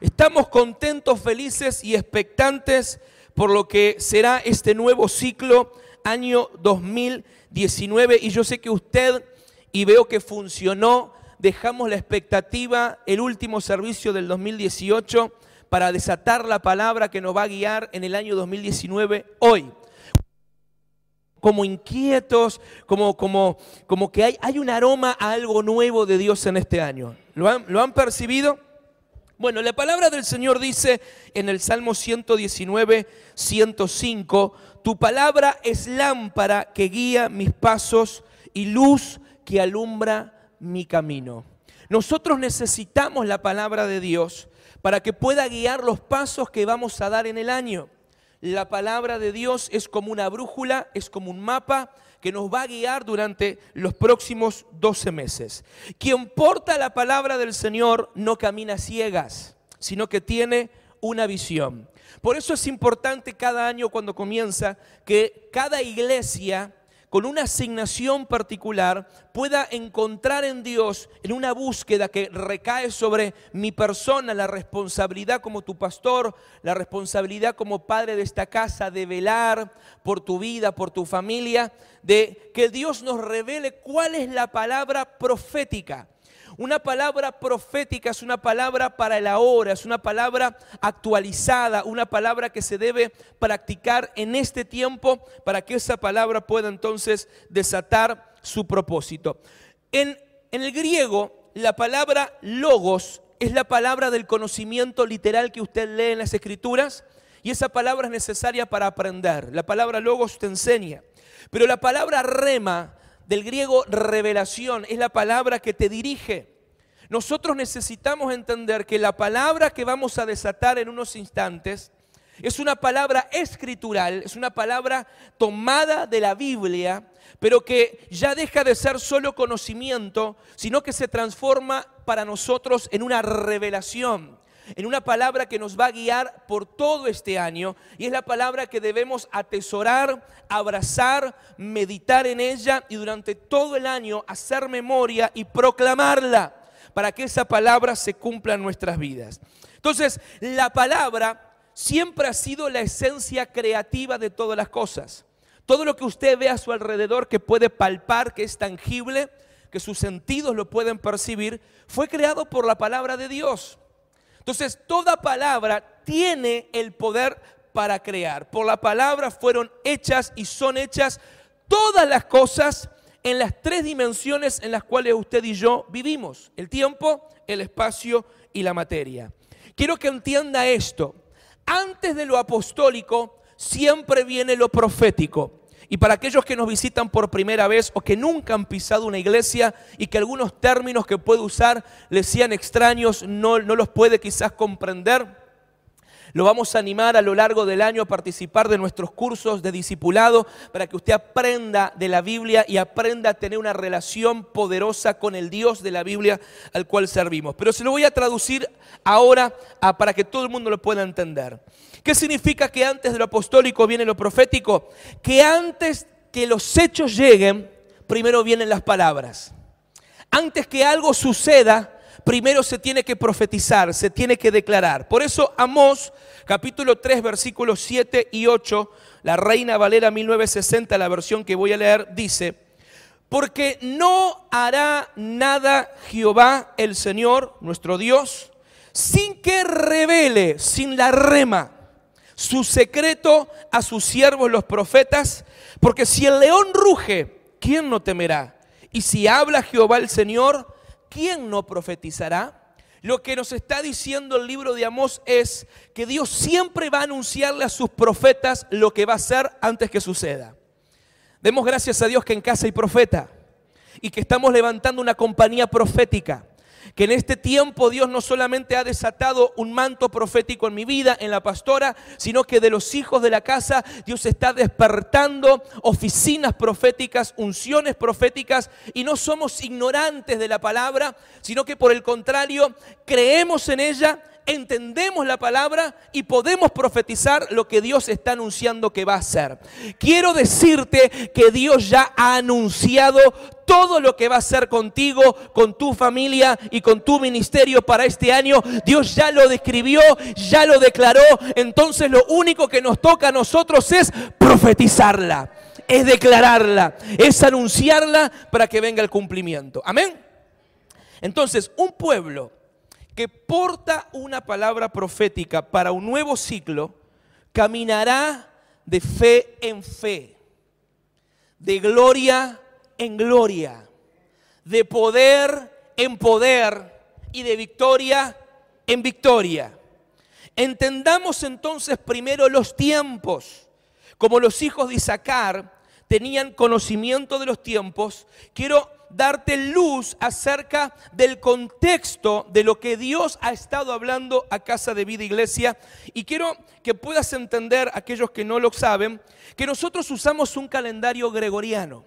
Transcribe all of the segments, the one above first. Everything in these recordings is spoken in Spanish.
Estamos contentos, felices y expectantes por lo que será este nuevo ciclo año 2019 y yo sé que usted y veo que funcionó, dejamos la expectativa, el último servicio del 2018 para desatar la palabra que nos va a guiar en el año 2019 hoy como inquietos, como, como, como que hay, hay un aroma a algo nuevo de Dios en este año. ¿Lo han, ¿Lo han percibido? Bueno, la palabra del Señor dice en el Salmo 119, 105, tu palabra es lámpara que guía mis pasos y luz que alumbra mi camino. Nosotros necesitamos la palabra de Dios para que pueda guiar los pasos que vamos a dar en el año. La palabra de Dios es como una brújula, es como un mapa que nos va a guiar durante los próximos 12 meses. Quien porta la palabra del Señor no camina ciegas, sino que tiene una visión. Por eso es importante cada año cuando comienza que cada iglesia con una asignación particular, pueda encontrar en Dios, en una búsqueda que recae sobre mi persona, la responsabilidad como tu pastor, la responsabilidad como padre de esta casa, de velar por tu vida, por tu familia, de que Dios nos revele cuál es la palabra profética una palabra profética es una palabra para el ahora, es una palabra actualizada, una palabra que se debe practicar en este tiempo para que esa palabra pueda entonces desatar su propósito. En, en el griego, la palabra logos es la palabra del conocimiento literal que usted lee en las escrituras y esa palabra es necesaria para aprender. La palabra logos te enseña. Pero la palabra rema del griego revelación, es la palabra que te dirige. Nosotros necesitamos entender que la palabra que vamos a desatar en unos instantes es una palabra escritural, es una palabra tomada de la Biblia, pero que ya deja de ser solo conocimiento, sino que se transforma para nosotros en una revelación en una palabra que nos va a guiar por todo este año y es la palabra que debemos atesorar, abrazar, meditar en ella y durante todo el año hacer memoria y proclamarla para que esa palabra se cumpla en nuestras vidas. Entonces, la palabra siempre ha sido la esencia creativa de todas las cosas. Todo lo que usted ve a su alrededor que puede palpar, que es tangible, que sus sentidos lo pueden percibir, fue creado por la palabra de Dios. Entonces, toda palabra tiene el poder para crear. Por la palabra fueron hechas y son hechas todas las cosas en las tres dimensiones en las cuales usted y yo vivimos. El tiempo, el espacio y la materia. Quiero que entienda esto. Antes de lo apostólico siempre viene lo profético. Y para aquellos que nos visitan por primera vez o que nunca han pisado una iglesia y que algunos términos que puede usar les sean extraños, no, no los puede quizás comprender, lo vamos a animar a lo largo del año a participar de nuestros cursos de discipulado para que usted aprenda de la Biblia y aprenda a tener una relación poderosa con el Dios de la Biblia al cual servimos. Pero se lo voy a traducir ahora para que todo el mundo lo pueda entender. ¿Qué significa que antes de lo apostólico viene lo profético? Que antes que los hechos lleguen, primero vienen las palabras. Antes que algo suceda, primero se tiene que profetizar, se tiene que declarar. Por eso Amós, capítulo 3, versículos 7 y 8, la Reina Valera 1960, la versión que voy a leer, dice, porque no hará nada Jehová el Señor, nuestro Dios, sin que revele, sin la rema, su secreto a sus siervos los profetas, porque si el león ruge, ¿quién no temerá? Y si habla Jehová el Señor, ¿quién no profetizará? Lo que nos está diciendo el libro de Amós es que Dios siempre va a anunciarle a sus profetas lo que va a hacer antes que suceda. Demos gracias a Dios que en casa hay profeta y que estamos levantando una compañía profética que en este tiempo Dios no solamente ha desatado un manto profético en mi vida, en la pastora, sino que de los hijos de la casa Dios está despertando oficinas proféticas, unciones proféticas, y no somos ignorantes de la palabra, sino que por el contrario creemos en ella entendemos la palabra y podemos profetizar lo que Dios está anunciando que va a hacer. Quiero decirte que Dios ya ha anunciado todo lo que va a hacer contigo, con tu familia y con tu ministerio para este año. Dios ya lo describió, ya lo declaró. Entonces lo único que nos toca a nosotros es profetizarla, es declararla, es anunciarla para que venga el cumplimiento. Amén. Entonces, un pueblo que porta una palabra profética para un nuevo ciclo, caminará de fe en fe, de gloria en gloria, de poder en poder y de victoria en victoria. Entendamos entonces primero los tiempos. Como los hijos de Isaacar tenían conocimiento de los tiempos, quiero darte luz acerca del contexto de lo que Dios ha estado hablando a Casa de Vida Iglesia. Y quiero que puedas entender, aquellos que no lo saben, que nosotros usamos un calendario gregoriano.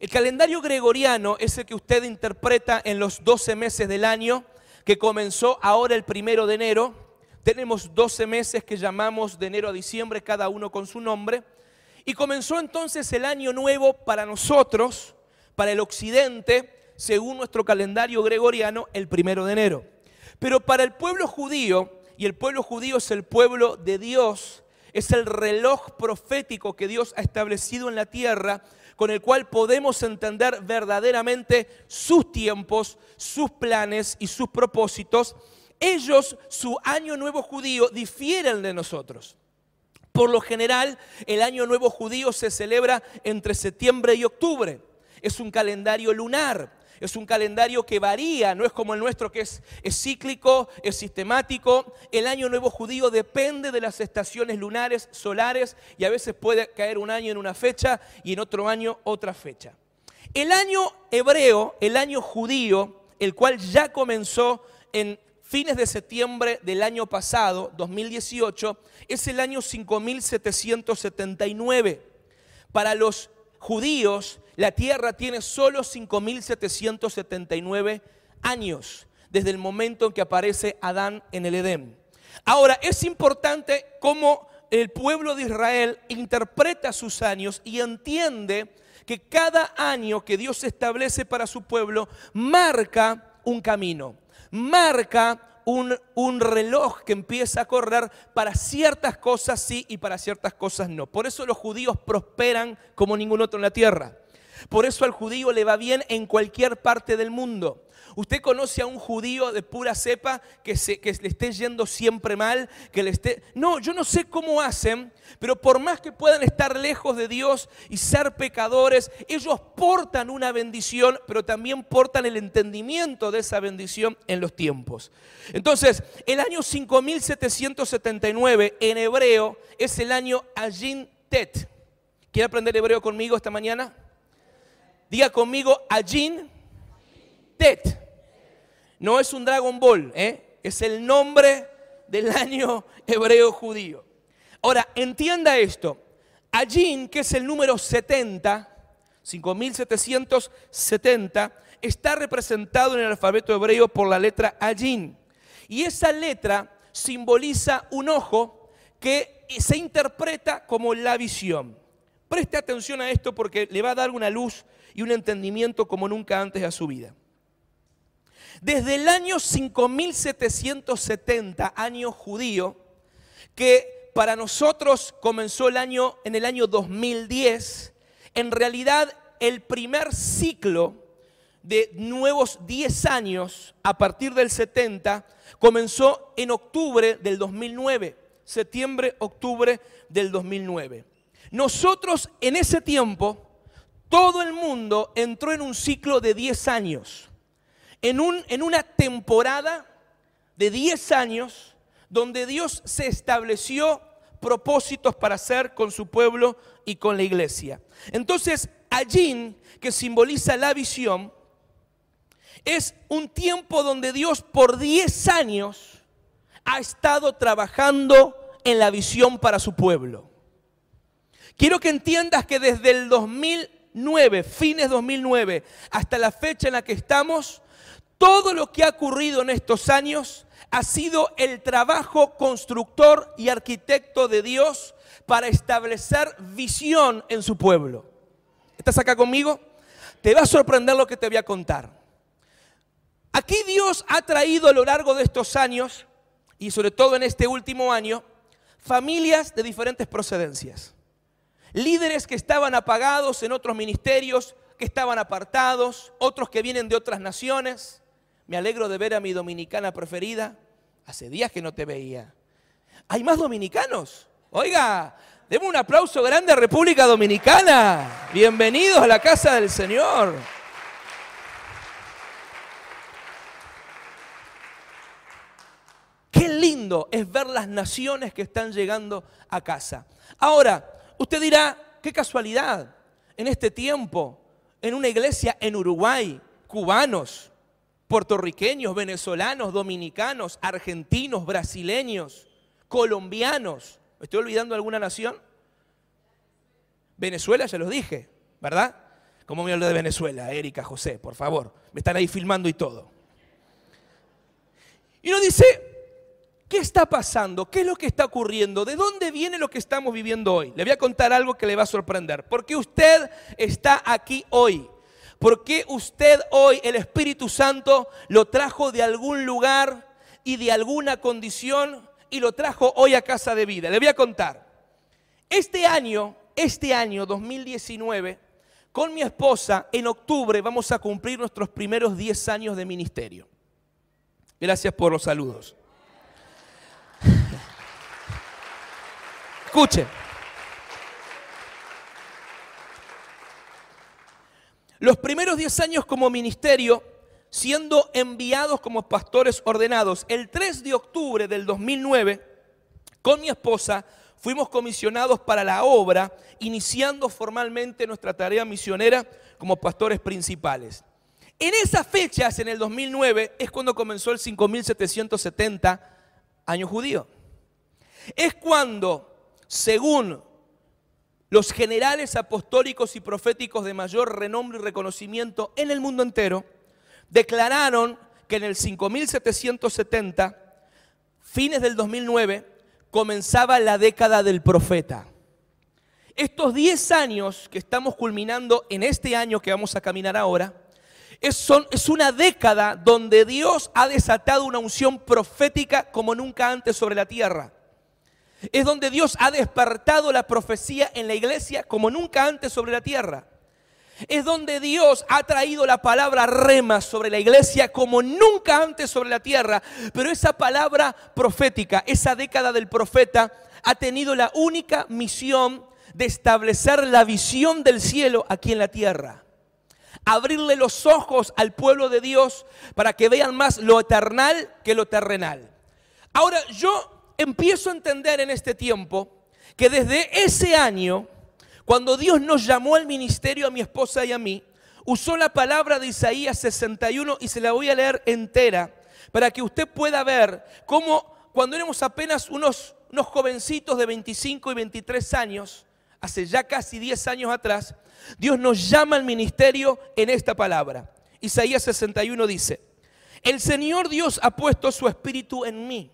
El calendario gregoriano es el que usted interpreta en los 12 meses del año, que comenzó ahora el primero de enero. Tenemos 12 meses que llamamos de enero a diciembre, cada uno con su nombre. Y comenzó entonces el año nuevo para nosotros, para el occidente, según nuestro calendario gregoriano, el primero de enero. Pero para el pueblo judío, y el pueblo judío es el pueblo de Dios, es el reloj profético que Dios ha establecido en la tierra, con el cual podemos entender verdaderamente sus tiempos, sus planes y sus propósitos. Ellos, su año nuevo judío, difieren de nosotros. Por lo general, el año nuevo judío se celebra entre septiembre y octubre es un calendario lunar. Es un calendario que varía, no es como el nuestro que es, cíclico, es sistemático. El año nuevo judío depende de las estaciones lunares, solares, y a veces puede caer un año en una fecha y en otro año otra fecha. El año hebreo, el año judío, el cual ya comenzó en fines de septiembre del año pasado, 2018, es el año 5779. Para los judíos, la tierra tiene solo 5.779 años desde el momento en que aparece Adán en el Edén. Ahora, es importante cómo el pueblo de Israel interpreta sus años y entiende que cada año que Dios establece para su pueblo marca un camino, marca un, un, reloj que empieza a correr para ciertas cosas sí y para ciertas cosas no. Por eso los judíos prosperan como ningún otro en la tierra. Por eso al judío le va bien en cualquier parte del mundo. Usted conoce a un judío de pura cepa que, se, que le esté yendo siempre mal, que le esté... No, yo no sé cómo hacen, pero por más que puedan estar lejos de Dios y ser pecadores, ellos portan una bendición, pero también portan el entendimiento de esa bendición en los tiempos. Entonces, el año 5779 en hebreo es el año Ajin Tet. ¿Quiere aprender hebreo conmigo esta mañana? Diga conmigo, Ajin Tet. No es un Dragon Ball, ¿eh? es el nombre del año hebreo judío. Ahora, entienda esto. Ajin, que es el número 70, 5770, está representado en el alfabeto hebreo por la letra Ajin. Y esa letra simboliza un ojo que se interpreta como la visión. Preste atención a esto porque le va a dar una luz y un entendimiento como nunca antes a su vida. Desde el año 5770, año judío, que para nosotros comenzó el año en el año 2010, en realidad el primer ciclo de nuevos 10 años a partir del 70 comenzó en octubre del 2009, septiembre, octubre del 2009. Nosotros en ese tiempo todo el mundo entró en un ciclo de 10 años, en, un, en una temporada de 10 años donde Dios se estableció propósitos para hacer con su pueblo y con la iglesia. Entonces, allí, que simboliza la visión, es un tiempo donde Dios por 10 años ha estado trabajando en la visión para su pueblo. Quiero que entiendas que desde el 2000 2009, fines 2009, hasta la fecha en la que estamos, todo lo que ha ocurrido en estos años ha sido el trabajo constructor y arquitecto de Dios para establecer visión en su pueblo. ¿Estás acá conmigo? Te va a sorprender lo que te voy a contar. Aquí Dios ha traído a lo largo de estos años, y sobre todo en este último año, familias de diferentes procedencias. Líderes que estaban apagados en otros ministerios, que estaban apartados, otros que vienen de otras naciones. Me alegro de ver a mi dominicana preferida. Hace días que no te veía. ¿Hay más dominicanos? Oiga, demos un aplauso grande a República Dominicana. Bienvenidos a la casa del Señor. Qué lindo es ver las naciones que están llegando a casa. Ahora, usted dirá, qué casualidad, en este tiempo, en una iglesia en Uruguay, cubanos, puertorriqueños, venezolanos, dominicanos, argentinos, brasileños, colombianos. ¿Me estoy olvidando alguna nación? Venezuela, ya los dije, ¿verdad? ¿Cómo me hablo de Venezuela, Erika, José? Por favor, me están ahí filmando y todo. Y uno dice, ¿qué está pasando? ¿Qué es lo que está ocurriendo? ¿De dónde viene lo que estamos viviendo hoy? Le voy a contar algo que le va a sorprender. ¿Por qué usted está aquí hoy? ¿Por qué usted hoy, el Espíritu Santo, lo trajo de algún lugar y de alguna condición y lo trajo hoy a casa de vida? Le voy a contar. Este año, este año 2019, con mi esposa, en octubre vamos a cumplir nuestros primeros 10 años de ministerio. Gracias por los saludos. Escuche. Los primeros 10 años como ministerio, siendo enviados como pastores ordenados, el 3 de octubre del 2009, con mi esposa, fuimos comisionados para la obra, iniciando formalmente nuestra tarea misionera como pastores principales. En esas fechas, en el 2009, es cuando comenzó el 5770 año judío. Es cuando, según los generales apostólicos y proféticos de mayor renombre y reconocimiento en el mundo entero declararon que en el 5770, fines del 2009, comenzaba la década del profeta. Estos 10 años que estamos culminando en este año que vamos a caminar ahora, es, es una década donde Dios ha desatado una unción profética como nunca antes sobre la tierra. Es donde Dios ha despertado la profecía en la iglesia como nunca antes sobre la tierra. Es donde Dios ha traído la palabra rema sobre la iglesia como nunca antes sobre la tierra. Pero esa palabra profética, esa década del profeta, ha tenido la única misión de establecer la visión del cielo aquí en la tierra. Abrirle los ojos al pueblo de Dios para que vean más lo eternal que lo terrenal. Ahora, yo empiezo a entender en este tiempo que desde ese año, cuando Dios nos llamó al ministerio a mi esposa y a mí, usó la palabra de Isaías 61 y se la voy a leer entera para que usted pueda ver cómo cuando éramos apenas unos, unos jovencitos de 25 y 23 años, hace ya casi 10 años atrás, Dios nos llama al ministerio en esta palabra. Isaías 61 dice, el Señor Dios ha puesto su espíritu en mí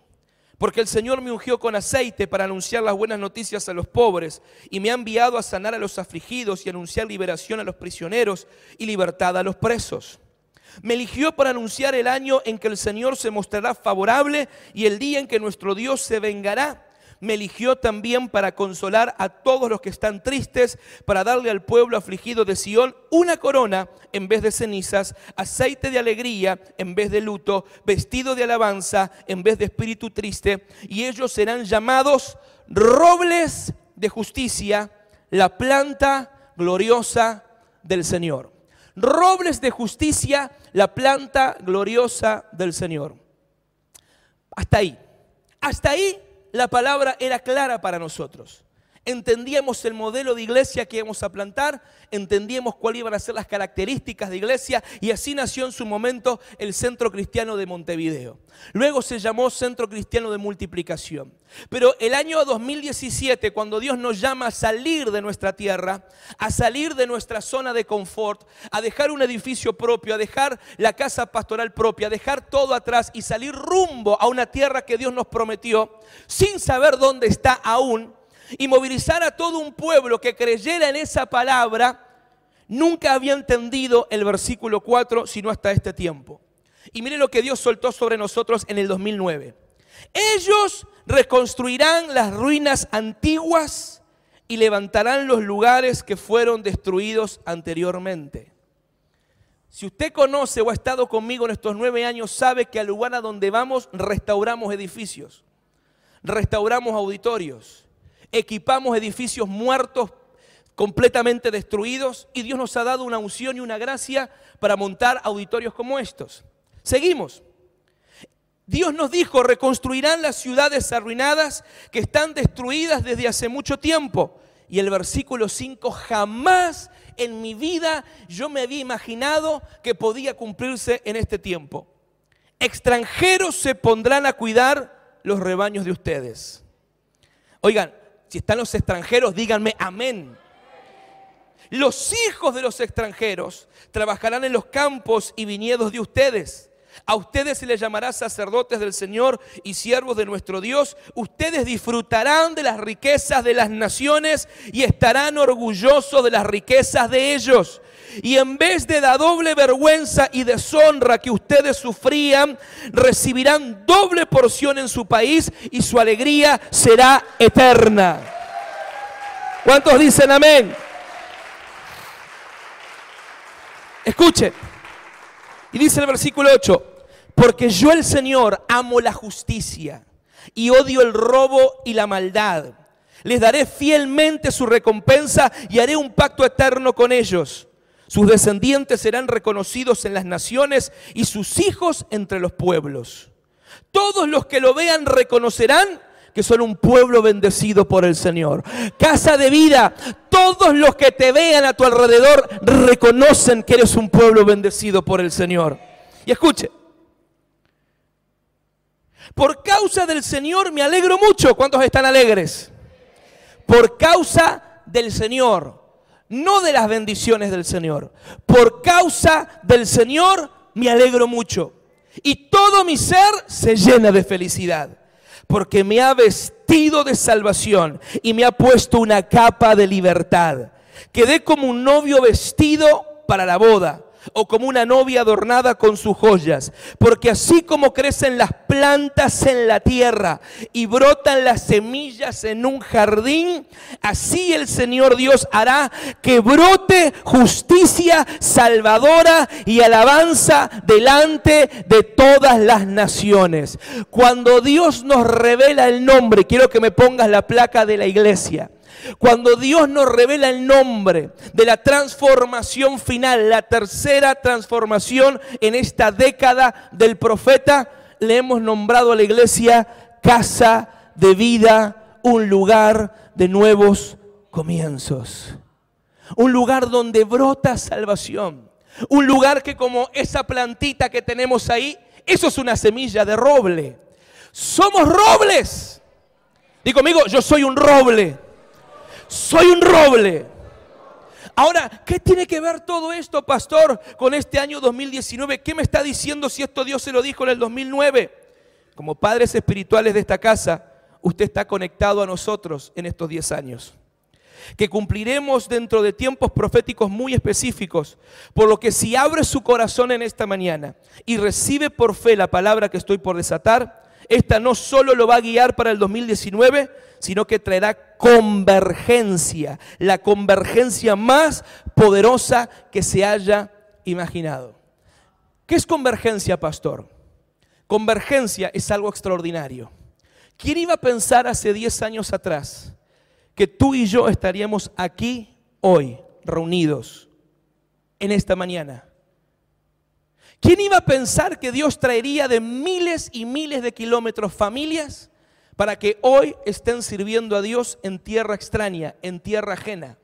porque el Señor me ungió con aceite para anunciar las buenas noticias a los pobres y me ha enviado a sanar a los afligidos y anunciar liberación a los prisioneros y libertad a los presos. Me eligió para anunciar el año en que el Señor se mostrará favorable y el día en que nuestro Dios se vengará me eligió también para consolar a todos los que están tristes, para darle al pueblo afligido de Sión una corona en vez de cenizas, aceite de alegría en vez de luto, vestido de alabanza en vez de espíritu triste, y ellos serán llamados robles de justicia, la planta gloriosa del Señor. Robles de justicia, la planta gloriosa del Señor. Hasta ahí. Hasta ahí la palabra era clara para nosotros. Entendíamos el modelo de iglesia que íbamos a plantar, entendíamos cuáles iban a ser las características de iglesia y así nació en su momento el Centro Cristiano de Montevideo. Luego se llamó Centro Cristiano de Multiplicación. Pero el año 2017, cuando Dios nos llama a salir de nuestra tierra, a salir de nuestra zona de confort, a dejar un edificio propio, a dejar la casa pastoral propia, a dejar todo atrás y salir rumbo a una tierra que Dios nos prometió, sin saber dónde está aún, y movilizar a todo un pueblo que creyera en esa palabra, nunca había entendido el versículo 4, sino hasta este tiempo. Y mire lo que Dios soltó sobre nosotros en el 2009. Ellos reconstruirán las ruinas antiguas y levantarán los lugares que fueron destruidos anteriormente. Si usted conoce o ha estado conmigo en estos nueve años, sabe que al lugar a donde vamos restauramos edificios, restauramos auditorios, equipamos edificios muertos completamente destruidos y Dios nos ha dado una unción y una gracia para montar auditorios como estos. Seguimos. Dios nos dijo, reconstruirán las ciudades arruinadas que están destruidas desde hace mucho tiempo. Y el versículo 5, jamás en mi vida yo me había imaginado que podía cumplirse en este tiempo. Extranjeros se pondrán a cuidar los rebaños de ustedes. Oigan, si están los extranjeros, díganme amén. Los hijos de los extranjeros trabajarán en los campos y viñedos de ustedes. A ustedes se les llamará sacerdotes del Señor y siervos de nuestro Dios. Ustedes disfrutarán de las riquezas de las naciones y estarán orgullosos de las riquezas de ellos. Y en vez de la doble vergüenza y deshonra que ustedes sufrían, recibirán doble porción en su país y su alegría será eterna. ¿Cuántos dicen amén? Escuchen. Y dice el versículo 8, porque yo el Señor amo la justicia y odio el robo y la maldad. Les daré fielmente su recompensa y haré un pacto eterno con ellos. Sus descendientes serán reconocidos en las naciones y sus hijos entre los pueblos. Todos los que lo vean reconocerán que son un pueblo bendecido por el Señor. Casa de vida, todos los que te vean a tu alrededor reconocen que eres un pueblo bendecido por el Señor. Y escuche, por causa del Señor me alegro mucho. ¿Cuántos están alegres? Por causa del Señor no de las bendiciones del Señor. Por causa del Señor me alegro mucho. Y todo mi ser se llena de felicidad. Porque me ha vestido de salvación y me ha puesto una capa de libertad. Quedé como un novio vestido para la boda o como una novia adornada con sus joyas. Porque así como crecen las plantas en la tierra y brotan las semillas en un jardín, así el Señor Dios hará que brote justicia salvadora y alabanza delante de todas las naciones. Cuando Dios nos revela el nombre, quiero que me pongas la placa de la iglesia. Cuando Dios nos revela el nombre de la transformación final, la tercera transformación en esta década del profeta, le hemos nombrado a la iglesia casa de vida, un lugar de nuevos comienzos. Un lugar donde brota salvación. Un lugar que como esa plantita que tenemos ahí, eso es una semilla de roble. Somos robles. Digo conmigo, yo soy un roble soy un roble. Ahora, ¿qué tiene que ver todo esto, pastor, con este año 2019? ¿Qué me está diciendo si esto Dios se lo dijo en el 2009? Como padres espirituales de esta casa, usted está conectado a nosotros en estos 10 años. Que cumpliremos dentro de tiempos proféticos muy específicos. Por lo que si abre su corazón en esta mañana y recibe por fe la palabra que estoy por desatar, esta no solo lo va a guiar para el 2019, sino que traerá convergencia, la convergencia más poderosa que se haya imaginado. ¿Qué es convergencia, pastor? Convergencia es algo extraordinario. ¿Quién iba a pensar hace 10 años atrás que tú y yo estaríamos aquí hoy, reunidos, en esta mañana? ¿Quién iba a pensar que Dios traería de miles y miles de kilómetros familias para que hoy estén sirviendo a Dios en tierra extraña, en tierra ajena.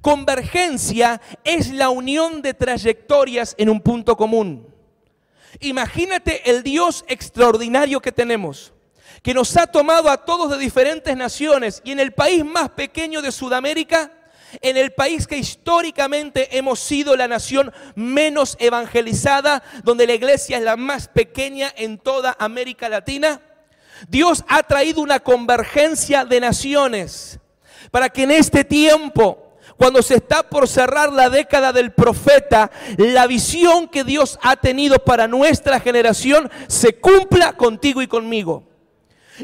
Convergencia es la unión de trayectorias en un punto común. Imagínate el Dios extraordinario que tenemos, que nos ha tomado a todos de diferentes naciones y en el país más pequeño de Sudamérica, en el país que históricamente hemos sido la nación menos evangelizada, donde la iglesia es la más pequeña en toda América Latina, Dios ha traído una convergencia de naciones para que en este tiempo cuando se está por cerrar la década del profeta, la visión que Dios ha tenido para nuestra generación se cumpla contigo y conmigo.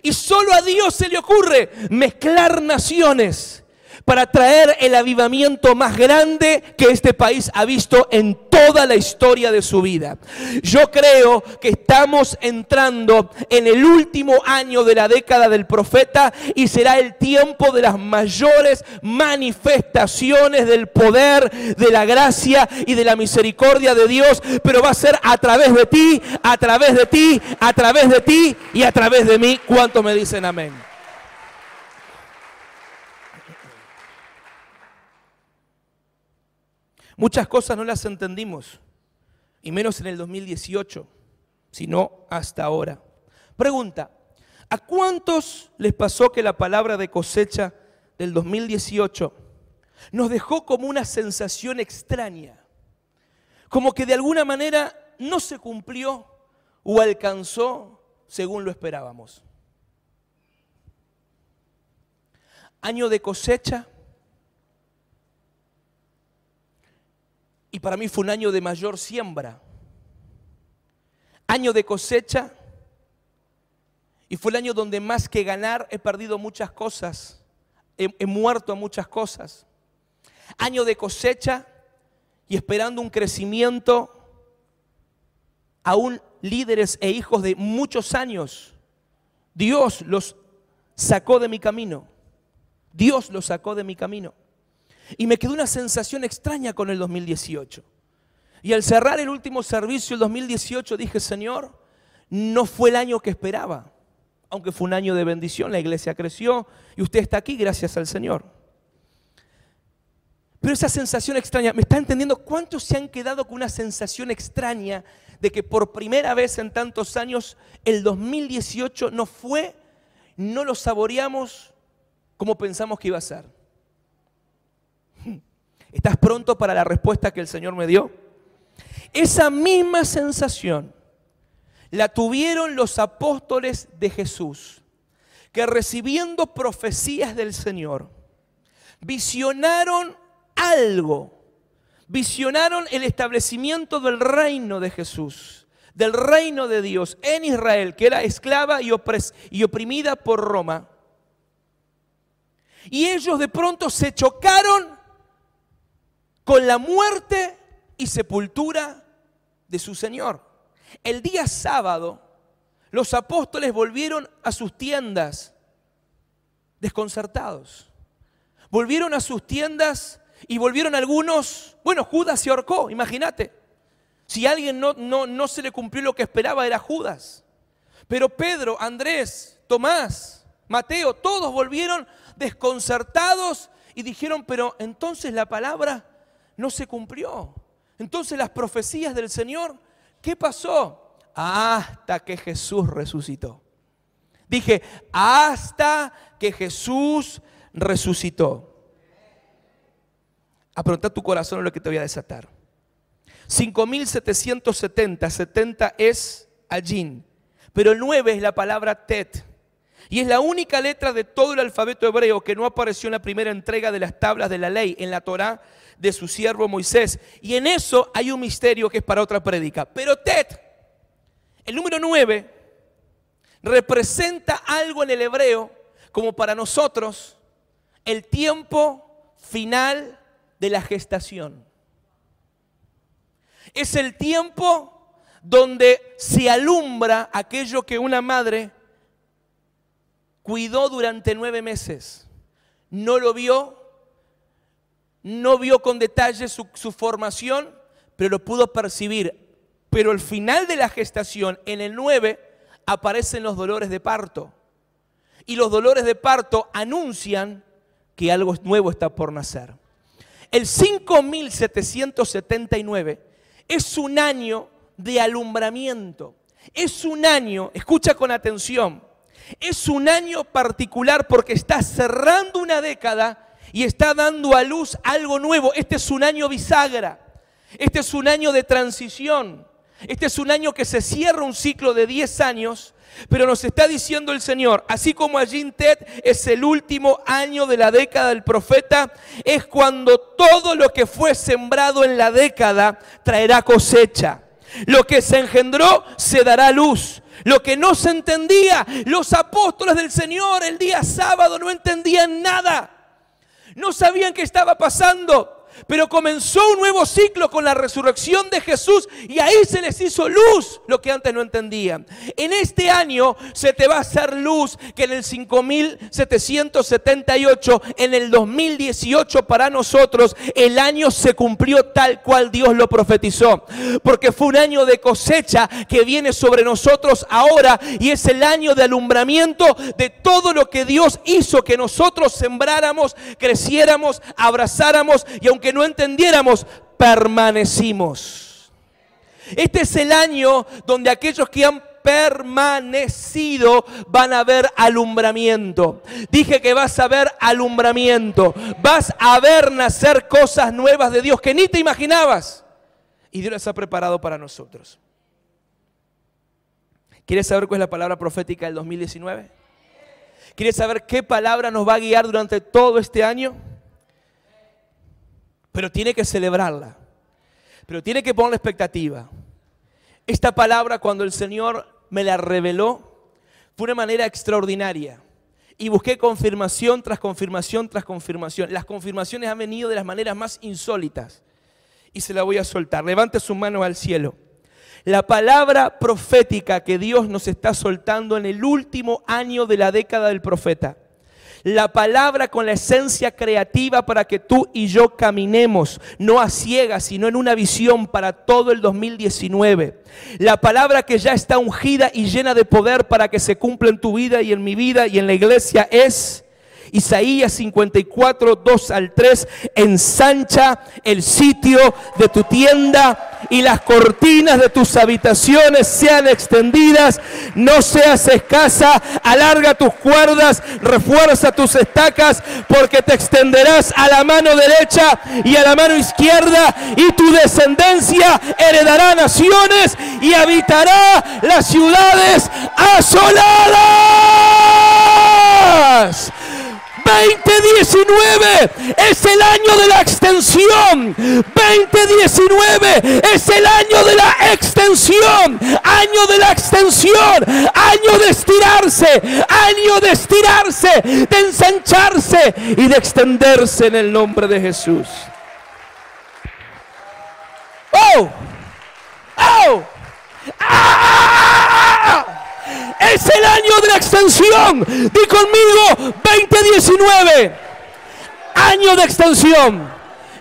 Y solo a Dios se le ocurre mezclar naciones para traer el avivamiento más grande que este país ha visto en toda la historia de su vida. Yo creo que estamos entrando en el último año de la década del profeta y será el tiempo de las mayores manifestaciones del poder, de la gracia y de la misericordia de Dios, pero va a ser a través de ti, a través de ti, a través de ti y a través de mí. ¿Cuánto me dicen amén? Muchas cosas no las entendimos, y menos en el 2018, sino hasta ahora. Pregunta, ¿a cuántos les pasó que la palabra de cosecha del 2018 nos dejó como una sensación extraña? Como que de alguna manera no se cumplió o alcanzó según lo esperábamos. Año de cosecha, Y para mí fue un año de mayor siembra. Año de cosecha. Y fue el año donde más que ganar he perdido muchas cosas. He, muerto a muchas cosas. Año de cosecha y esperando un crecimiento aún líderes e hijos de muchos años. Dios los sacó de mi camino. Dios los sacó de mi camino. Y me quedó una sensación extraña con el 2018. Y al cerrar el último servicio, el 2018, dije, Señor, no fue el año que esperaba, aunque fue un año de bendición, la iglesia creció y usted está aquí gracias al Señor. Pero esa sensación extraña, ¿me está entendiendo cuántos se han quedado con una sensación extraña de que por primera vez en tantos años el 2018 no fue, no lo saboreamos como pensamos que iba a ser? ¿Estás pronto para la respuesta que el Señor me dio? Esa misma sensación la tuvieron los apóstoles de Jesús, que recibiendo profecías del Señor, visionaron algo, visionaron el establecimiento del reino de Jesús, del reino de Dios en Israel, que era esclava y, y oprimida por Roma. Y ellos de pronto se chocaron con la muerte y sepultura de su Señor. El día sábado, los apóstoles volvieron a sus tiendas desconcertados. Volvieron a sus tiendas y volvieron algunos, bueno, Judas se ahorcó, imagínate. Si a alguien no, no, no se le cumplió lo que esperaba era Judas. Pero Pedro, Andrés, Tomás, Mateo, todos volvieron desconcertados y dijeron, pero entonces la palabra no se cumplió. Entonces las profecías del Señor, ¿qué pasó? Hasta que Jesús resucitó. Dije, hasta que Jesús resucitó. Apronta tu corazón lo que te voy a desatar. 5770, 70 es allí, pero el 9 es la palabra tet. Y es la única letra de todo el alfabeto hebreo que no apareció en la primera entrega de las tablas de la ley, en la Torá de su siervo Moisés. Y en eso hay un misterio que es para otra prédica. Pero Tet, el número 9, representa algo en el hebreo como para nosotros el tiempo final de la gestación. Es el tiempo donde se alumbra aquello que una madre cuidó durante nueve meses. No lo vio, no vio con detalle su, formación, pero lo pudo percibir. Pero al final de la gestación, en el 9, aparecen los dolores de parto. y los dolores de parto anuncian que algo nuevo está por nacer. El 5779 es un año de alumbramiento. Es un año, escucha con atención, es un año particular porque está cerrando una década y está dando a luz algo nuevo. Este es un año bisagra. Este es un año de transición. Este es un año que se cierra un ciclo de 10 años, pero nos está diciendo el Señor, así como allí Ted es el último año de la década del profeta, es cuando todo lo que fue sembrado en la década traerá cosecha. Lo que se engendró se dará luz. Lo que no se entendía, los apóstoles del Señor el día sábado no entendían nada. No sabían qué estaba pasando. Pero comenzó un nuevo ciclo con la resurrección de Jesús y ahí se les hizo luz lo que antes no entendían. En este año se te va a hacer luz que en el 5778, en el 2018 para nosotros, el año se cumplió tal cual Dios lo profetizó. Porque fue un año de cosecha que viene sobre nosotros ahora y es el año de alumbramiento de todo lo que Dios hizo que nosotros sembráramos, creciéramos, abrazáramos y aunque no entendiéramos, permanecimos. Este es el año donde aquellos que han permanecido van a ver alumbramiento. Dije que vas a ver alumbramiento. Vas a ver nacer cosas nuevas de Dios que ni te imaginabas. Y Dios las ha preparado para nosotros. ¿Quieres saber cuál es la palabra profética del 2019? ¿Quieres saber qué palabra nos va a guiar durante todo este año? Pero tiene que celebrarla, pero tiene que poner la expectativa. Esta palabra cuando el Señor me la reveló fue una manera extraordinaria y busqué confirmación tras confirmación tras confirmación. Las confirmaciones han venido de las maneras más insólitas y se la voy a soltar. Levante sus manos al cielo. La palabra profética que Dios nos está soltando en el último año de la década del profeta la palabra con la esencia creativa para que tú y yo caminemos, no a ciegas, sino en una visión para todo el 2019. La palabra que ya está ungida y llena de poder para que se cumpla en tu vida y en mi vida y en la iglesia es Isaías 54, 2 al 3, ensancha el sitio de tu tienda y las cortinas de tus habitaciones sean extendidas, no seas escasa, alarga tus cuerdas, refuerza tus estacas, porque te extenderás a la mano derecha y a la mano izquierda, y tu descendencia heredará naciones y habitará las ciudades asoladas. 2019 es el año de la extensión. 2019 es el año de la extensión. Año de la extensión. Año de estirarse. Año de estirarse. De ensancharse y de extenderse en el nombre de Jesús. ¡Oh! ¡Oh! ¡Ah! Es el año de la extensión. Di conmigo 2019. Año de extensión.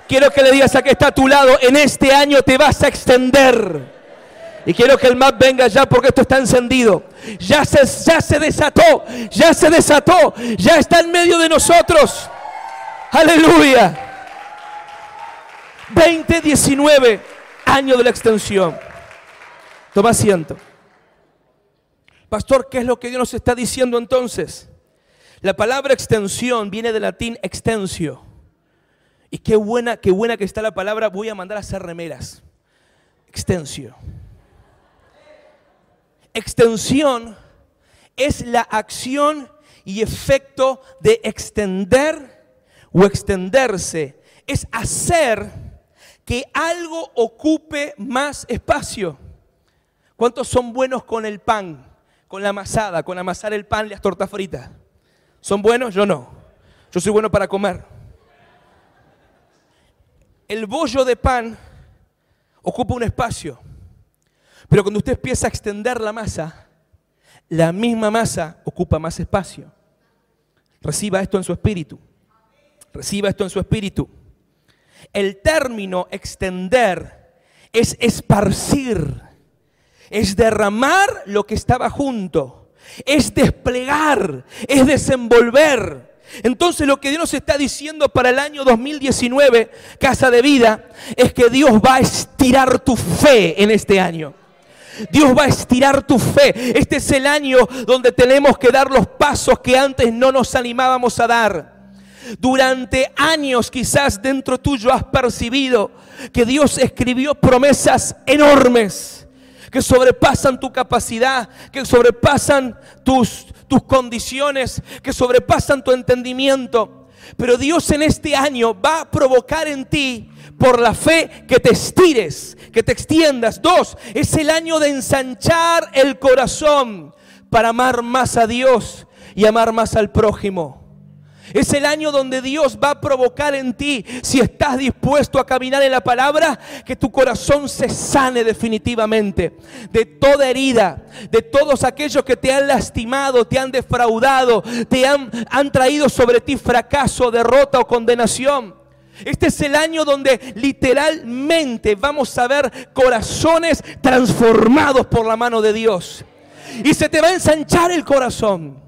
Quiero que le digas a que está a tu lado, en este año te vas a extender. Y quiero que el map venga ya porque esto está encendido. Ya se, ya se desató, ya se desató, ya está en medio de nosotros. Aleluya. 2019, año de la extensión. Toma asiento. Pastor, ¿qué es lo que Dios nos está diciendo entonces? La palabra extensión viene del latín extensio. Y qué buena, qué buena que está la palabra, voy a mandar a hacer remeras. Extensio. Extensión es la acción y efecto de extender o extenderse. Es hacer que algo ocupe más espacio. ¿Cuántos son buenos con el pan? Con la amasada, con amasar el pan las tortas fritas. ¿Son buenos? Yo no. Yo soy bueno para comer. El bollo de pan ocupa un espacio. Pero cuando usted empieza a extender la masa, la misma masa ocupa más espacio. Reciba esto en su espíritu. Reciba esto en su espíritu. El término extender es esparcir es derramar lo que estaba junto. es desplegar, es desenvolver. Entonces lo que Dios nos está diciendo para el año 2019, Casa de Vida, es que Dios va a estirar tu fe en este año. Dios va a estirar tu fe. Este es el año donde tenemos que dar los pasos que antes no nos animábamos a dar. Durante años quizás dentro tuyo has percibido que Dios escribió promesas enormes que sobrepasan tu capacidad, que sobrepasan tus, tus condiciones, que sobrepasan tu entendimiento. Pero Dios en este año va a provocar en ti por la fe que te estires, que te extiendas. Dos, es el año de ensanchar el corazón para amar más a Dios y amar más al prójimo. Es el año donde Dios va a provocar en ti, si estás dispuesto a caminar en la palabra, que tu corazón se sane definitivamente de toda herida, de todos aquellos que te han lastimado, te han defraudado, te han, han traído sobre ti fracaso, derrota o condenación. Este es el año donde literalmente vamos a ver corazones transformados por la mano de Dios. Y se te va a ensanchar el corazón.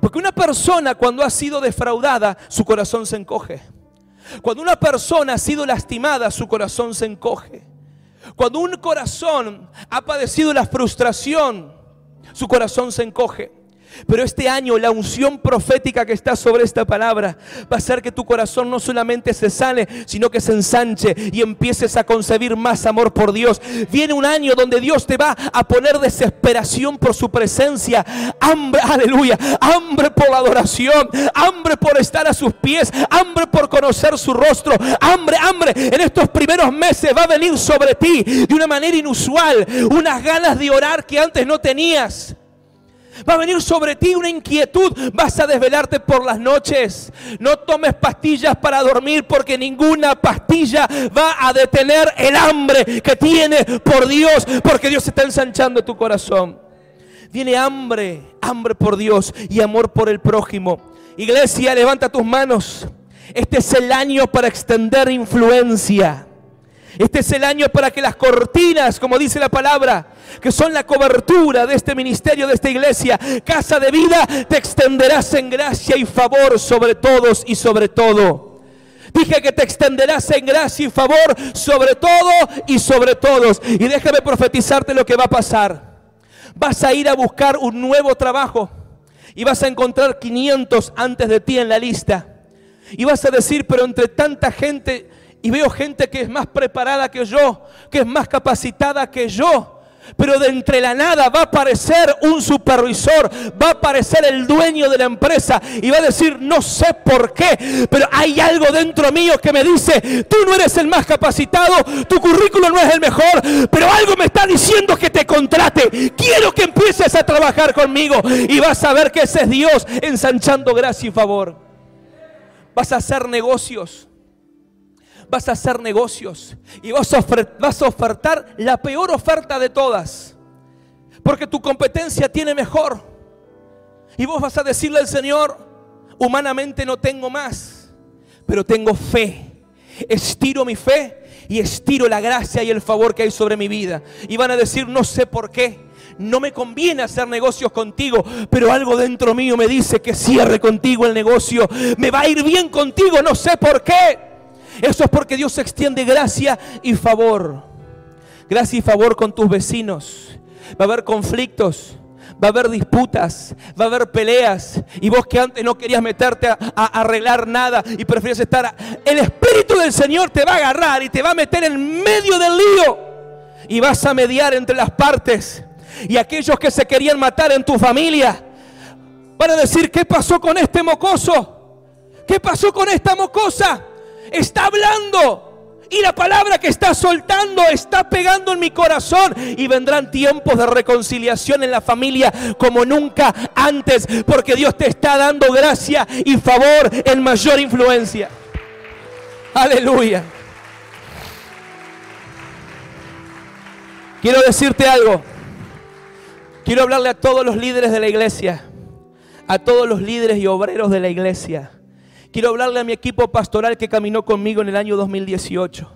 Porque una persona cuando ha sido defraudada, su corazón se encoge. Cuando una persona ha sido lastimada, su corazón se encoge. Cuando un corazón ha padecido la frustración, su corazón se encoge. Pero este año la unción profética que está sobre esta palabra va a hacer que tu corazón no solamente se sane, sino que se ensanche y empieces a concebir más amor por Dios. Viene un año donde Dios te va a poner desesperación por su presencia, hambre, aleluya, hambre por la adoración, hambre por estar a sus pies, hambre por conocer su rostro, hambre, hambre. En estos primeros meses va a venir sobre ti de una manera inusual, unas ganas de orar que antes no tenías. Va a venir sobre ti una inquietud. Vas a desvelarte por las noches. No tomes pastillas para dormir porque ninguna pastilla va a detener el hambre que tiene por Dios. Porque Dios está ensanchando tu corazón. Viene hambre, hambre por Dios y amor por el prójimo. Iglesia, levanta tus manos. Este es el año para extender influencia. Este es el año para que las cortinas, como dice la palabra, que son la cobertura de este ministerio, de esta iglesia, casa de vida, te extenderás en gracia y favor sobre todos y sobre todo. Dije que te extenderás en gracia y favor sobre todo y sobre todos. Y déjame profetizarte lo que va a pasar. Vas a ir a buscar un nuevo trabajo y vas a encontrar 500 antes de ti en la lista. Y vas a decir, pero entre tanta gente y veo gente que es más preparada que yo, que es más capacitada que yo. Pero de entre la nada va a aparecer un supervisor, va a aparecer el dueño de la empresa y va a decir, no sé por qué, pero hay algo dentro mío que me dice, tú no eres el más capacitado, tu currículo no es el mejor, pero algo me está diciendo que te contrate. Quiero que empieces a trabajar conmigo y vas a ver que ese es Dios ensanchando gracia y favor. Vas a hacer negocios vas a hacer negocios y vas a, vas a ofertar la peor oferta de todas. Porque tu competencia tiene mejor. Y vos vas a decirle al Señor, humanamente no tengo más, pero tengo fe. Estiro mi fe y estiro la gracia y el favor que hay sobre mi vida. Y van a decir, no sé por qué. No me conviene hacer negocios contigo, pero algo dentro mío me dice que cierre contigo el negocio. Me va a ir bien contigo, no sé por qué. Eso es porque Dios extiende gracia y favor. Gracia y favor con tus vecinos. Va a haber conflictos. Va a haber disputas, va a haber peleas. Y vos que antes no querías meterte a, arreglar nada y prefieres estar... El Espíritu del Señor te va a agarrar y te va a meter en medio del lío. Y vas a mediar entre las partes. Y aquellos que se querían matar en tu familia van a decir, ¿qué pasó con este mocoso? ¿Qué pasó con esta mocosa? Está hablando. Y la palabra que está soltando está pegando en mi corazón. Y vendrán tiempos de reconciliación en la familia como nunca antes. Porque Dios te está dando gracia y favor en mayor influencia. Aleluya. Quiero decirte algo. Quiero hablarle a todos los líderes de la iglesia. A todos los líderes y obreros de la iglesia. Quiero hablarle a mi equipo pastoral que caminó conmigo en el año 2018,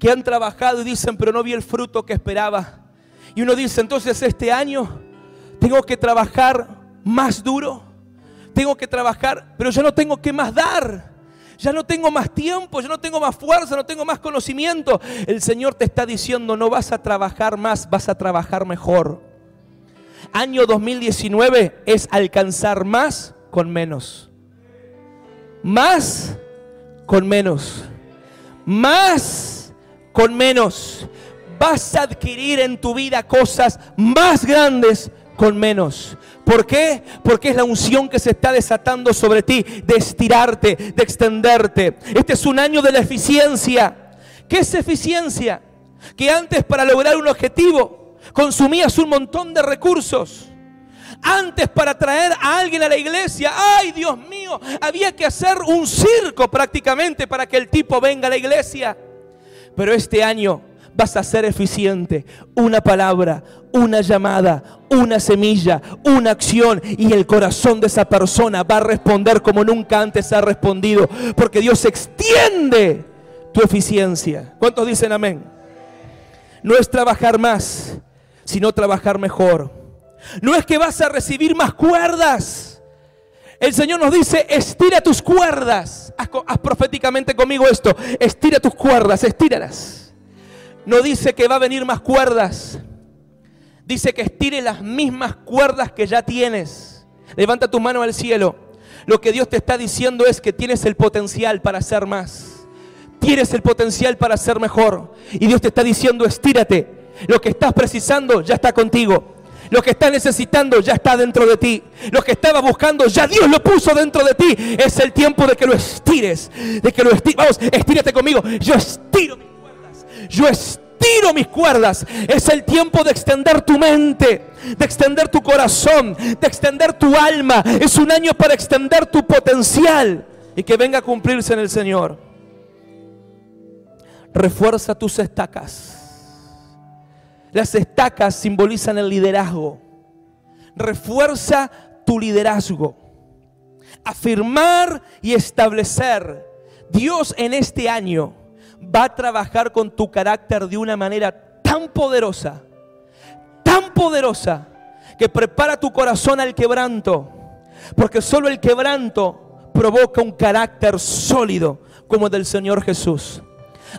que han trabajado y dicen, pero no vi el fruto que esperaba. Y uno dice, entonces este año tengo que trabajar más duro, tengo que trabajar, pero yo no tengo que más dar. Ya no tengo más tiempo, ya no tengo más fuerza, no tengo más conocimiento. El Señor te está diciendo, no vas a trabajar más, vas a trabajar mejor. Año 2019 es alcanzar más con menos. Más con menos. Más con menos. Vas a adquirir en tu vida cosas más grandes con menos. ¿Por qué? Porque es la unción que se está desatando sobre ti de estirarte, de extenderte. Este es un año de la eficiencia. ¿Qué es eficiencia? Que antes para lograr un objetivo consumías un montón de recursos. Antes para traer a alguien a la iglesia, ay Dios mío, había que hacer un circo prácticamente para que el tipo venga a la iglesia. Pero este año vas a ser eficiente. Una palabra, una llamada, una semilla, una acción y el corazón de esa persona va a responder como nunca antes ha respondido. Porque Dios extiende tu eficiencia. ¿Cuántos dicen amén? No es trabajar más, sino trabajar mejor. No es que vas a recibir más cuerdas. El Señor nos dice, estira tus cuerdas. Haz, proféticamente conmigo esto. Estira tus cuerdas, estíralas. No dice que va a venir más cuerdas. Dice que estire las mismas cuerdas que ya tienes. Levanta tu mano al cielo. Lo que Dios te está diciendo es que tienes el potencial para hacer más. Tienes el potencial para ser mejor. Y Dios te está diciendo, estírate. Lo que estás precisando ya está contigo. Lo que estás necesitando ya está dentro de ti. Lo que estaba buscando ya Dios lo puso dentro de ti. Es el tiempo de que lo estires. De que lo estires. Vamos, estírate conmigo. Yo estiro mis cuerdas. Yo estiro mis cuerdas. Es el tiempo de extender tu mente, de extender tu corazón, de extender tu alma. Es un año para extender tu potencial y que venga a cumplirse en el Señor. Refuerza tus estacas. Las estacas simbolizan el liderazgo. Refuerza tu liderazgo. Afirmar y establecer. Dios en este año va a trabajar con tu carácter de una manera tan poderosa, tan poderosa, que prepara tu corazón al quebranto. Porque solo el quebranto provoca un carácter sólido como el del Señor Jesús.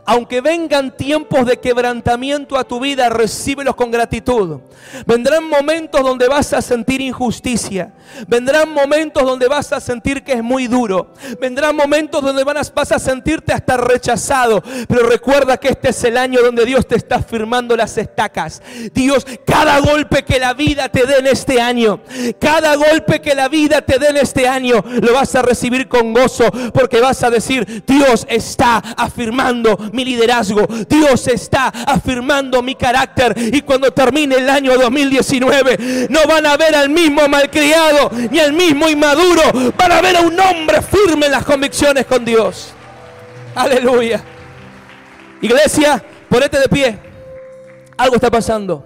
Aunque vengan tiempos de quebrantamiento a tu vida, recíbelos con gratitud. Vendrán momentos donde vas a sentir injusticia. Vendrán momentos donde vas a sentir que es muy duro. Vendrán momentos donde vas a sentirte hasta rechazado. Pero recuerda que este es el año donde Dios te está firmando las estacas. Dios, cada golpe que la vida te dé en este año, cada golpe que la vida te dé en este año, lo vas a recibir con gozo porque vas a decir, Dios está afirmando mi liderazgo. Dios está afirmando mi carácter. Y cuando termine el año 2019, no van a ver al mismo malcriado ni al mismo inmaduro. Van a ver a un hombre firme en las convicciones con Dios. Aleluya. Iglesia, ponete de pie. Algo está pasando.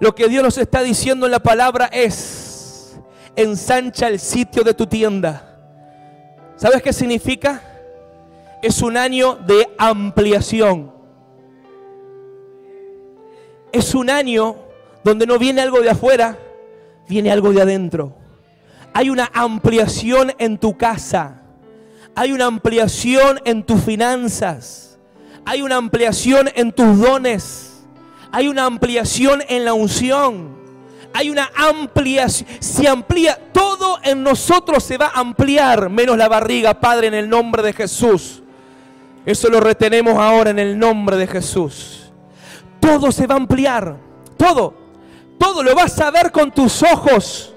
Lo que Dios nos está diciendo en la palabra es, ensancha el sitio de tu tienda. ¿Sabes qué significa? Es un año de ampliación. Es un año donde no viene algo de afuera, viene algo de adentro. Hay una ampliación en tu casa. Hay una ampliación en tus finanzas. Hay una ampliación en tus dones. Hay una ampliación en la unción. Hay una ampliación. Se amplía. Todo en nosotros se va a ampliar, menos la barriga, Padre, en el nombre de Jesús. Eso lo retenemos ahora en el nombre de Jesús. Todo se va a ampliar. Todo. Todo lo vas a ver con tus ojos.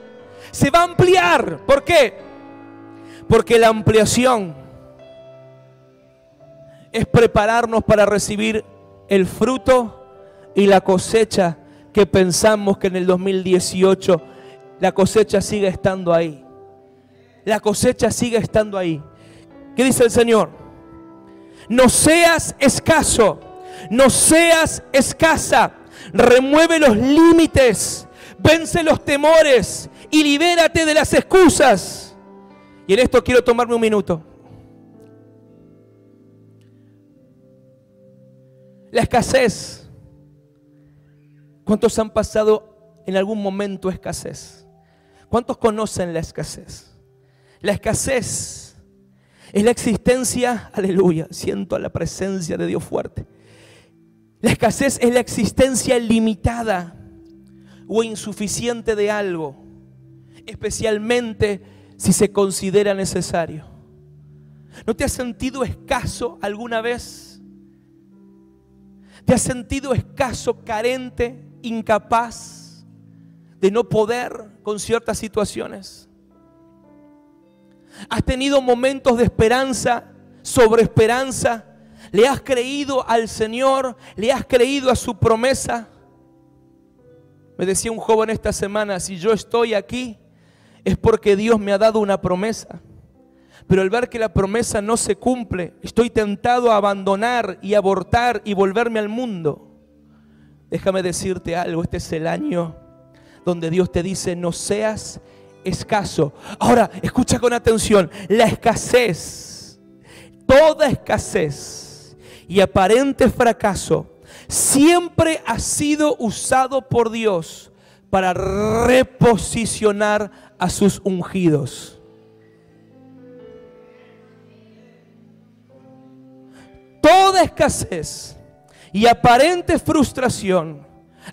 Se va a ampliar. ¿Por qué? Porque la ampliación es prepararnos para recibir el fruto y la cosecha que pensamos que en el 2018 la cosecha sigue estando ahí. La cosecha sigue estando ahí. ¿Qué dice el Señor? No seas escaso, no seas escasa. Remueve los límites, vence los temores y libérate de las excusas. Y en esto quiero tomarme un minuto. La escasez. ¿Cuántos han pasado en algún momento escasez? ¿Cuántos conocen la escasez? La escasez es la existencia, aleluya, siento la presencia de Dios fuerte. La escasez es la existencia limitada o insuficiente de algo, especialmente si se considera necesario. ¿No te has sentido escaso alguna vez? ¿Te has sentido escaso, carente, incapaz de no poder con ciertas situaciones? ¿Has tenido momentos de esperanza, sobre esperanza? ¿Le has creído al Señor? ¿Le has creído a su promesa? Me decía un joven esta semana, si yo estoy aquí es porque Dios me ha dado una promesa. Pero al ver que la promesa no se cumple, estoy tentado a abandonar y abortar y volverme al mundo. Déjame decirte algo, este es el año donde Dios te dice, no seas escaso. Ahora, escucha con atención, la escasez, toda escasez y aparente fracaso siempre ha sido usado por Dios para reposicionar a sus ungidos. Toda escasez y aparente frustración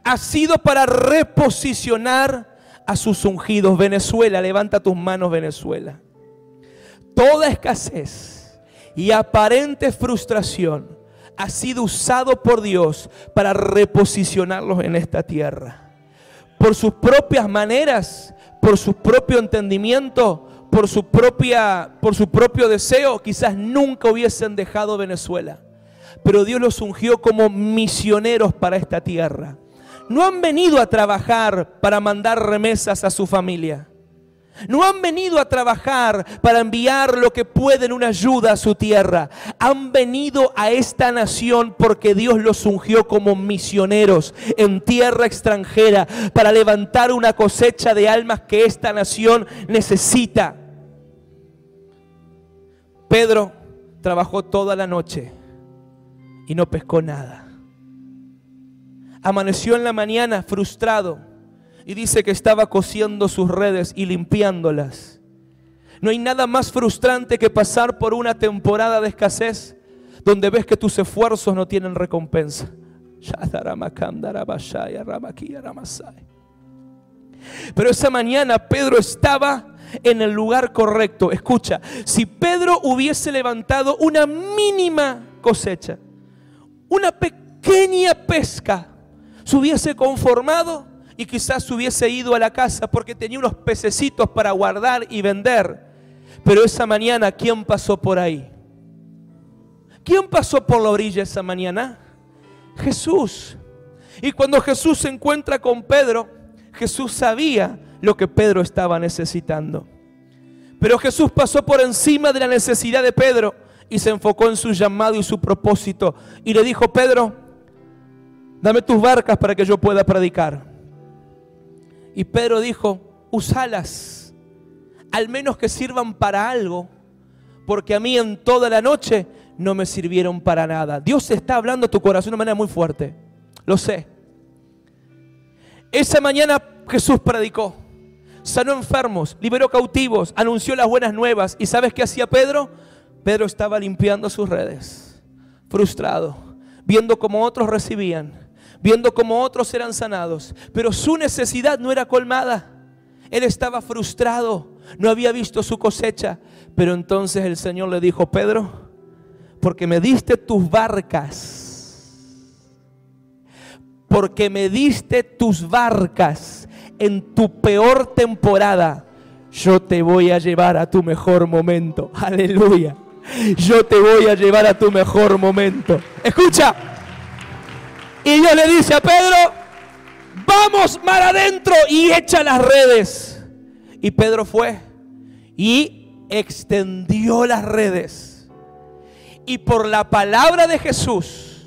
ha sido para reposicionar a sus ungidos. Venezuela, levanta tus manos Venezuela. Toda escasez y aparente frustración ha sido usado por Dios para reposicionarlos en esta tierra. Por sus propias maneras, por su propio entendimiento, por su, propia, por su propio deseo, quizás nunca hubiesen dejado Venezuela. Pero Dios los ungió como misioneros para esta tierra. No han venido a trabajar para mandar remesas a su familia. No han venido a trabajar para enviar lo que pueden una ayuda a su tierra. Han venido a esta nación porque Dios los ungió como misioneros en tierra extranjera para levantar una cosecha de almas que esta nación necesita. Pedro trabajó toda la noche y no pescó nada. Amaneció en la mañana frustrado y dice que estaba cosiendo sus redes y limpiándolas. No hay nada más frustrante que pasar por una temporada de escasez donde ves que tus esfuerzos no tienen recompensa. Pero esa mañana Pedro estaba en el lugar correcto. Escucha, si Pedro hubiese levantado una mínima cosecha, una pequeña pesca, se hubiese conformado y quizás hubiese ido a la casa porque tenía unos pececitos para guardar y vender. Pero esa mañana, ¿quién pasó por ahí? ¿Quién pasó por la orilla esa mañana? Jesús. Y cuando Jesús se encuentra con Pedro, Jesús sabía lo que Pedro estaba necesitando. Pero Jesús pasó por encima de la necesidad de Pedro y se enfocó en su llamado y su propósito. Y le dijo, Pedro, dame tus barcas para que yo pueda predicar. Y Pedro dijo, usalas, al menos que sirvan para algo, porque a mí en toda la noche no me sirvieron para nada. Dios está hablando a tu corazón de una manera muy fuerte, lo sé. Esa mañana Jesús predicó, sanó enfermos, liberó cautivos, anunció las buenas nuevas. ¿Y sabes qué hacía Pedro? Pedro estaba limpiando sus redes, frustrado, viendo cómo otros recibían viendo cómo otros eran sanados, pero su necesidad no era colmada. Él estaba frustrado, no había visto su cosecha, pero entonces el Señor le dijo, Pedro, porque me diste tus barcas, porque me diste tus barcas en tu peor temporada, yo te voy a llevar a tu mejor momento. Aleluya. Yo te voy a llevar a tu mejor momento. Escucha. Y Dios le dice a Pedro, vamos mar adentro y echa las redes. Y Pedro fue y extendió las redes. Y por la palabra de Jesús,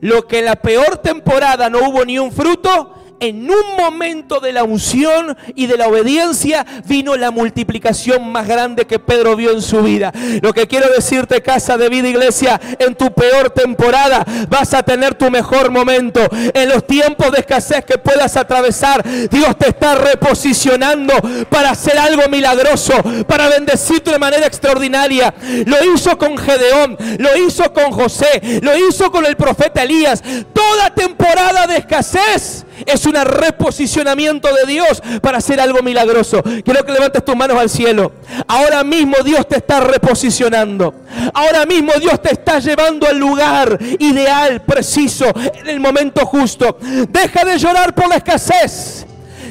lo que en la peor temporada no hubo ni un fruto, en un momento de la unción y de la obediencia vino la multiplicación más grande que Pedro vio en su vida. Lo que quiero decirte, casa de vida, iglesia, en tu peor temporada vas a tener tu mejor momento. En los tiempos de escasez que puedas atravesar, Dios te está reposicionando para hacer algo milagroso, para bendecirte de manera extraordinaria. Lo hizo con Gedeón, lo hizo con José, lo hizo con el profeta Elías. Toda temporada de escasez es un reposicionamiento de Dios para hacer algo milagroso. Quiero que levantes tus manos al cielo. Ahora mismo Dios te está reposicionando. Ahora mismo Dios te está llevando al lugar ideal, preciso, en el momento justo. Deja de llorar por la escasez.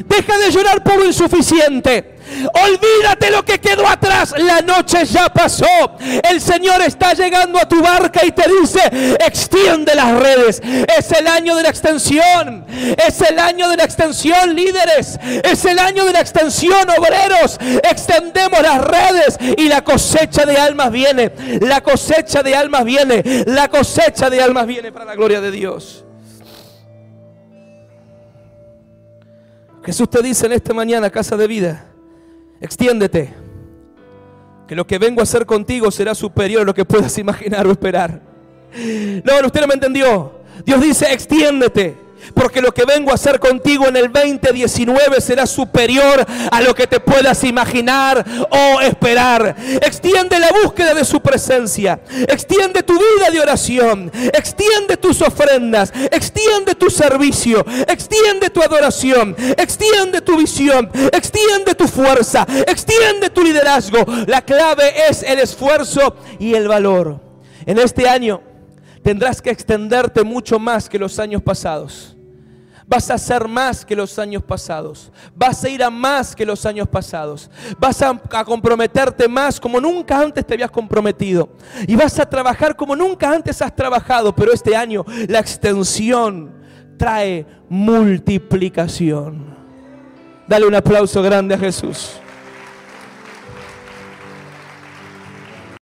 Deja de llorar por lo insuficiente. Olvídate lo que quedó atrás. La noche ya pasó. El Señor está llegando a tu barca y te dice, extiende las redes. Es el año de la extensión. Es el año de la extensión, líderes. Es el año de la extensión, obreros. Extendemos las redes y la cosecha de almas viene. La cosecha de almas viene. La cosecha de almas viene para la gloria de Dios. Jesús te dice en esta mañana, casa de vida extiéndete. Que lo que vengo a hacer contigo será superior a lo que puedas imaginar o esperar. No, usted no me entendió. Dios dice, extiéndete porque lo que vengo a hacer contigo en el 2019 será superior a lo que te puedas imaginar o esperar. Extiende la búsqueda de su presencia, extiende tu vida de oración, extiende tus ofrendas, extiende tu servicio, extiende tu adoración, extiende tu visión, extiende tu fuerza, extiende tu liderazgo. La clave es el esfuerzo y el valor. En este año tendrás que extenderte mucho más que los años pasados. Vas a hacer más que los años pasados. Vas a ir a más que los años pasados. Vas a, comprometerte más como nunca antes te habías comprometido. Y vas a trabajar como nunca antes has trabajado. Pero este año la extensión trae multiplicación. Dale un aplauso grande a Jesús.